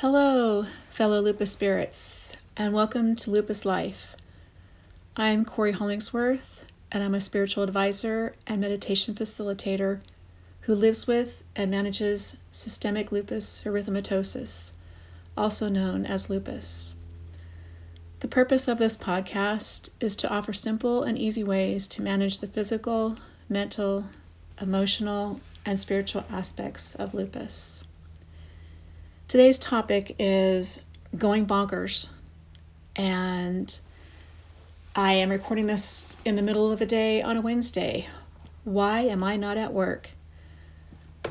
Hello, fellow lupus spirits, and welcome to Lupus Life. I'm Cory Hollingsworth, and I'm a spiritual advisor and meditation facilitator who lives with and manages systemic lupus erythematosus, also known as lupus. The purpose of this podcast is to offer simple and easy ways to manage the physical, mental, emotional, and spiritual aspects of lupus. Today's topic is going bonkers, and I am recording this in the middle of the day on a Wednesday. Why am I not at work?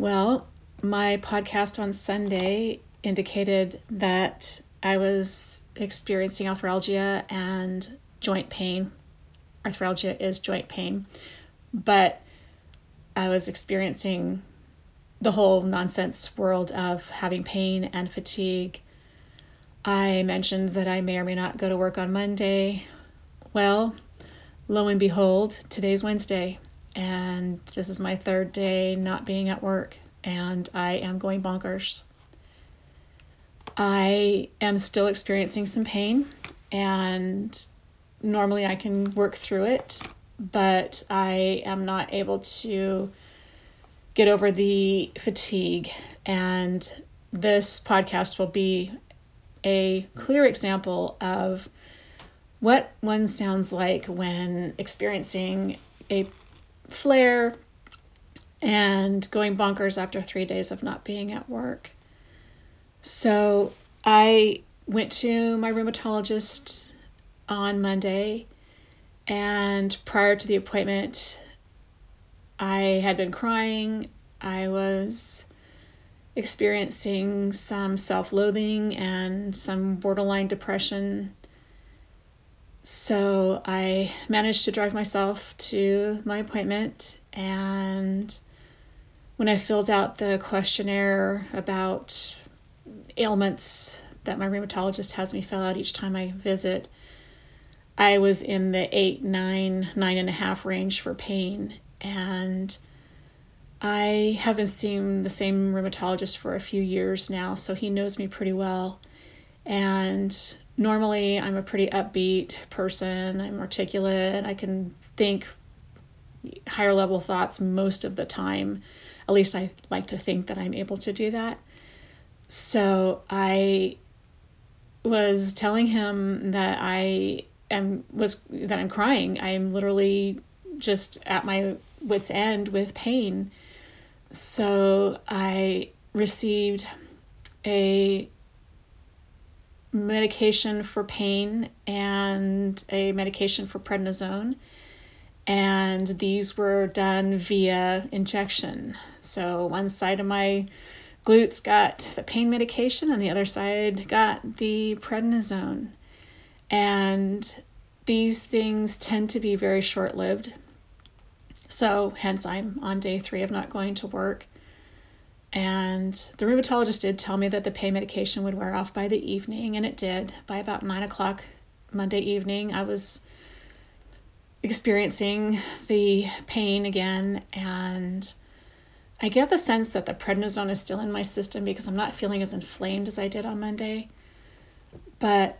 Well, my podcast on Sunday indicated that I was experiencing arthralgia and joint pain. Arthralgia is joint pain, but I was experiencing the whole nonsense world of having pain and fatigue. I mentioned that I may or may not go to work on Monday. Well, lo and behold, today's Wednesday, and this is my third day not being at work, and I am going bonkers. I am still experiencing some pain, and normally I can work through it, but I am not able to get over the fatigue. And this podcast will be a clear example of what one sounds like when experiencing a flare and going bonkers after three days of not being at work. So I went to my rheumatologist on Monday, and prior to the appointment, I had been crying. I was experiencing some self loathing and some borderline depression. So I managed to drive myself to my appointment. And when I filled out the questionnaire about ailments that my rheumatologist has me fill out each time I visit, I was in the eight, nine, nine and a half range for pain and I haven't seen the same rheumatologist for a few years now, so he knows me pretty well. And normally I'm a pretty upbeat person, I'm articulate, I can think higher level thoughts most of the time. At least I like to think that I'm able to do that. So I was telling him that I am was that I'm crying. I'm literally just at my wits' end with pain. So I received a medication for pain and a medication for prednisone. And these were done via injection. So one side of my glutes got the pain medication, and the other side got the prednisone. And these things tend to be very short lived. So, hence, I'm on day three of not going to work. And the rheumatologist did tell me that the pain medication would wear off by the evening, and it did. By about nine o'clock Monday evening, I was experiencing the pain again, and I get the sense that the prednisone is still in my system because I'm not feeling as inflamed as I did on Monday. But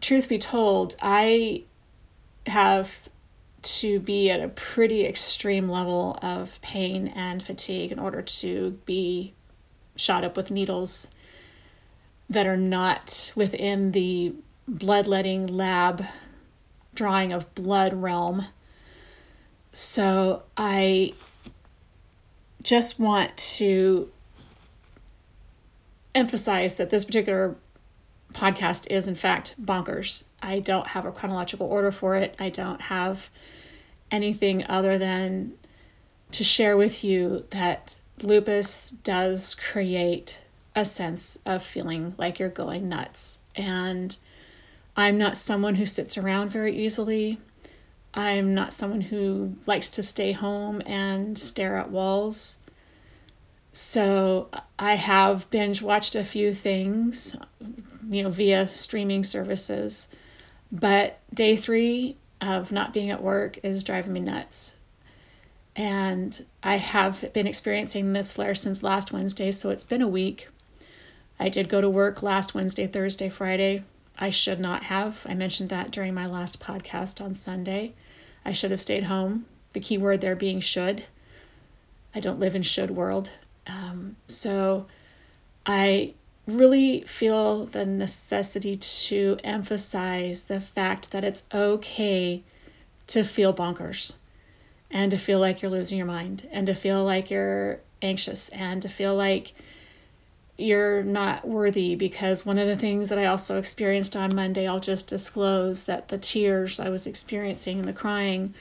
truth be told, I have to be at a pretty extreme level of pain and fatigue in order to be shot up with needles that are not within the bloodletting lab drawing of blood realm. So I just want to emphasize that this particular podcast is in fact bonkers. I don't have a chronological order for it. I don't have anything other than to share with you that lupus does create a sense of feeling like you're going nuts. And I'm not someone who sits around very easily. I'm not someone who likes to stay home and stare at walls. So I have binge watched a few things, you know, via streaming services. But day three of not being at work is driving me nuts. And I have been experiencing this flare since last Wednesday, so it's been a week. I did go to work last Wednesday, Thursday, Friday. I should not have. I mentioned that during my last podcast on Sunday. I should have stayed home. The key word there being should. I don't live in should world. Um, so I really feel the necessity to emphasize the fact that it's okay to feel bonkers and to feel like you're losing your mind and to feel like you're anxious and to feel like you're not worthy because one of the things that I also experienced on Monday, I'll just disclose that the tears I was experiencing and the crying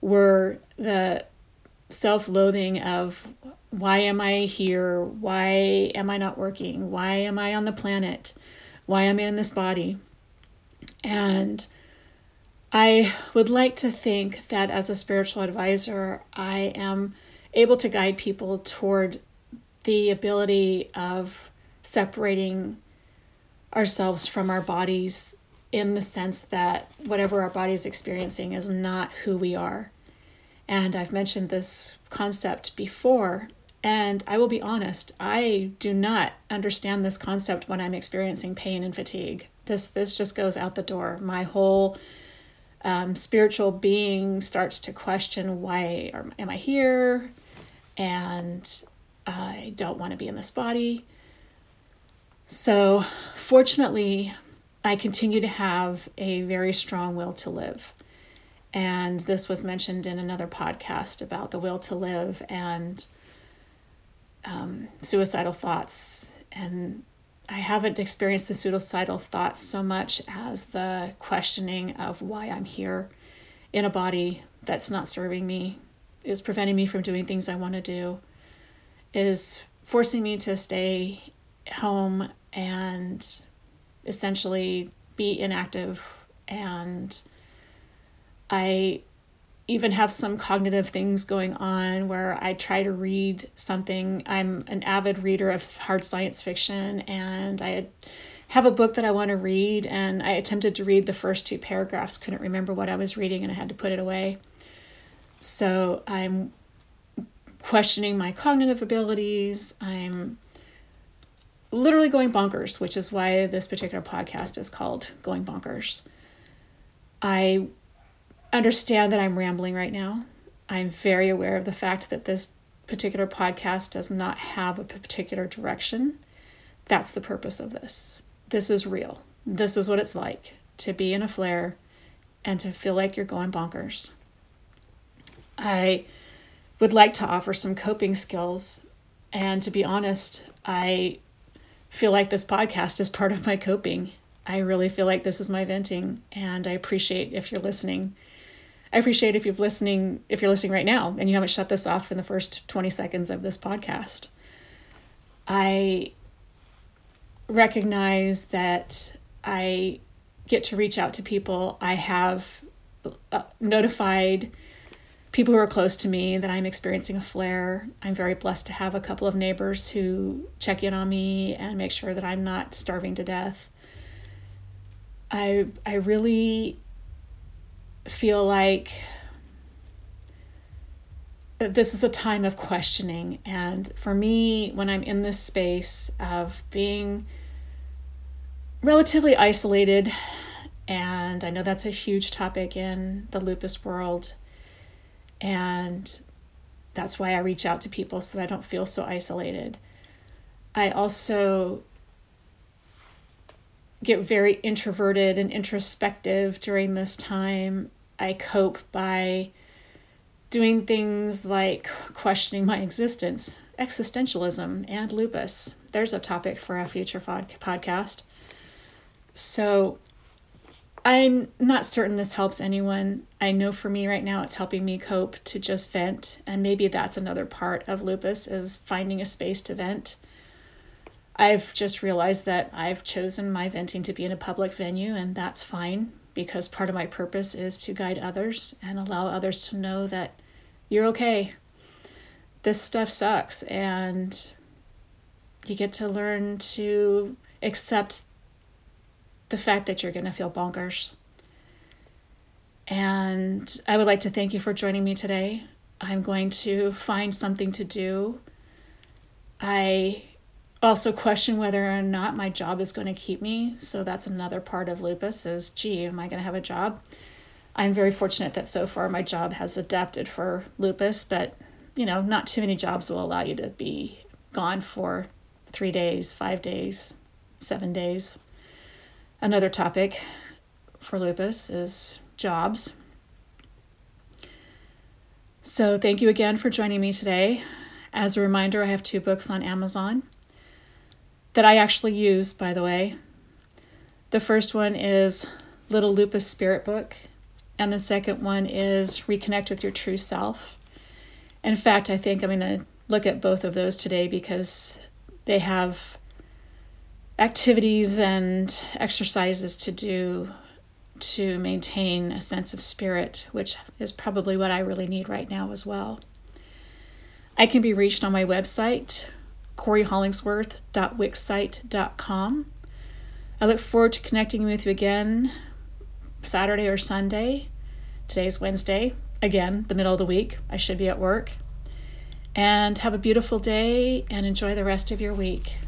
were the self loathing of why am I here? Why am I not working? Why am I on the planet? Why am I in this body? And I would like to think that as a spiritual advisor, I am able to guide people toward the ability of separating ourselves from our bodies in the sense that whatever our body is experiencing is not who we are. And I've mentioned this concept before, and I will be honest, I do not understand this concept when I'm experiencing pain and fatigue. This this just goes out the door. My whole um, spiritual being starts to question why am I here, and I don't want to be in this body. So, fortunately, I continue to have a very strong will to live. And this was mentioned in another podcast about the will to live and um, suicidal thoughts. And I haven't experienced the suicidal thoughts so much as the questioning of why I'm here in a body that's not serving me, is preventing me from doing things I want to do, is forcing me to stay home and essentially be inactive. And I even have some cognitive things going on where I try to read something. I'm an avid reader of hard science fiction, and I have a book that I want to read, and I attempted to read the first two paragraphs, couldn't remember what I was reading, and I had to put it away. So I'm questioning my cognitive abilities. I'm literally going bonkers, which is why this particular podcast is called Going Bonkers. I understand that I'm rambling right now. I'm very aware of the fact that this particular podcast does not have a particular direction. That's the purpose of this. This is real. This is what it's like to be in a flare and to feel like you're going bonkers. I would like to offer some coping skills. And to be honest, I feel like this podcast is part of my coping. I really feel like this is my venting, and I appreciate if you're listening. I appreciate if you're listening if you're listening right now and you haven't shut this off in the first 20 seconds of this podcast. I recognize that I get to reach out to people. I have uh, notified people who are close to me that I'm experiencing a flare. I'm very blessed to have a couple of neighbors who check in on me and make sure that I'm not starving to death. I I really feel like this is a time of questioning and for me when I'm in this space of being relatively isolated and I know that's a huge topic in the lupus world and that's why I reach out to people so that I don't feel so isolated. I also get very introverted and introspective during this time. I cope by doing things like questioning my existence, existentialism, and lupus. There's a topic for a future podcast. So I'm not certain this helps anyone. I know for me right now it's helping me cope to just vent and maybe that's another part of lupus is finding a space to vent. I've just realized that I've chosen my venting to be in a public venue and that's fine because part of my purpose is to guide others and allow others to know that you're okay. This stuff sucks and you get to learn to accept the fact that you're going to feel bonkers. And I would like to thank you for joining me today. I'm going to find something to do. I also question whether or not my job is going to keep me. So that's another part of lupus is, gee, am I going to have a job? I'm very fortunate that so far my job has adapted for lupus, but you know, not too many jobs will allow you to be gone for three days, five days, seven days. Another topic for lupus is jobs. So, thank you again for joining me today. As a reminder, I have two books on Amazon that I actually use, by the way. The first one is Little Lupus Spirit Book, and the second one is Reconnect with Your True Self. In fact, I think I'm going to look at both of those today because they have activities and exercises to do to maintain a sense of spirit, which is probably what I really need right now as well. I can be reached on my website, coryhollingsworth.wixsite.com. I look forward to connecting with you again Saturday or Sunday. Today's Wednesday, again, the middle of the week. I should be at work. And have a beautiful day and enjoy the rest of your week.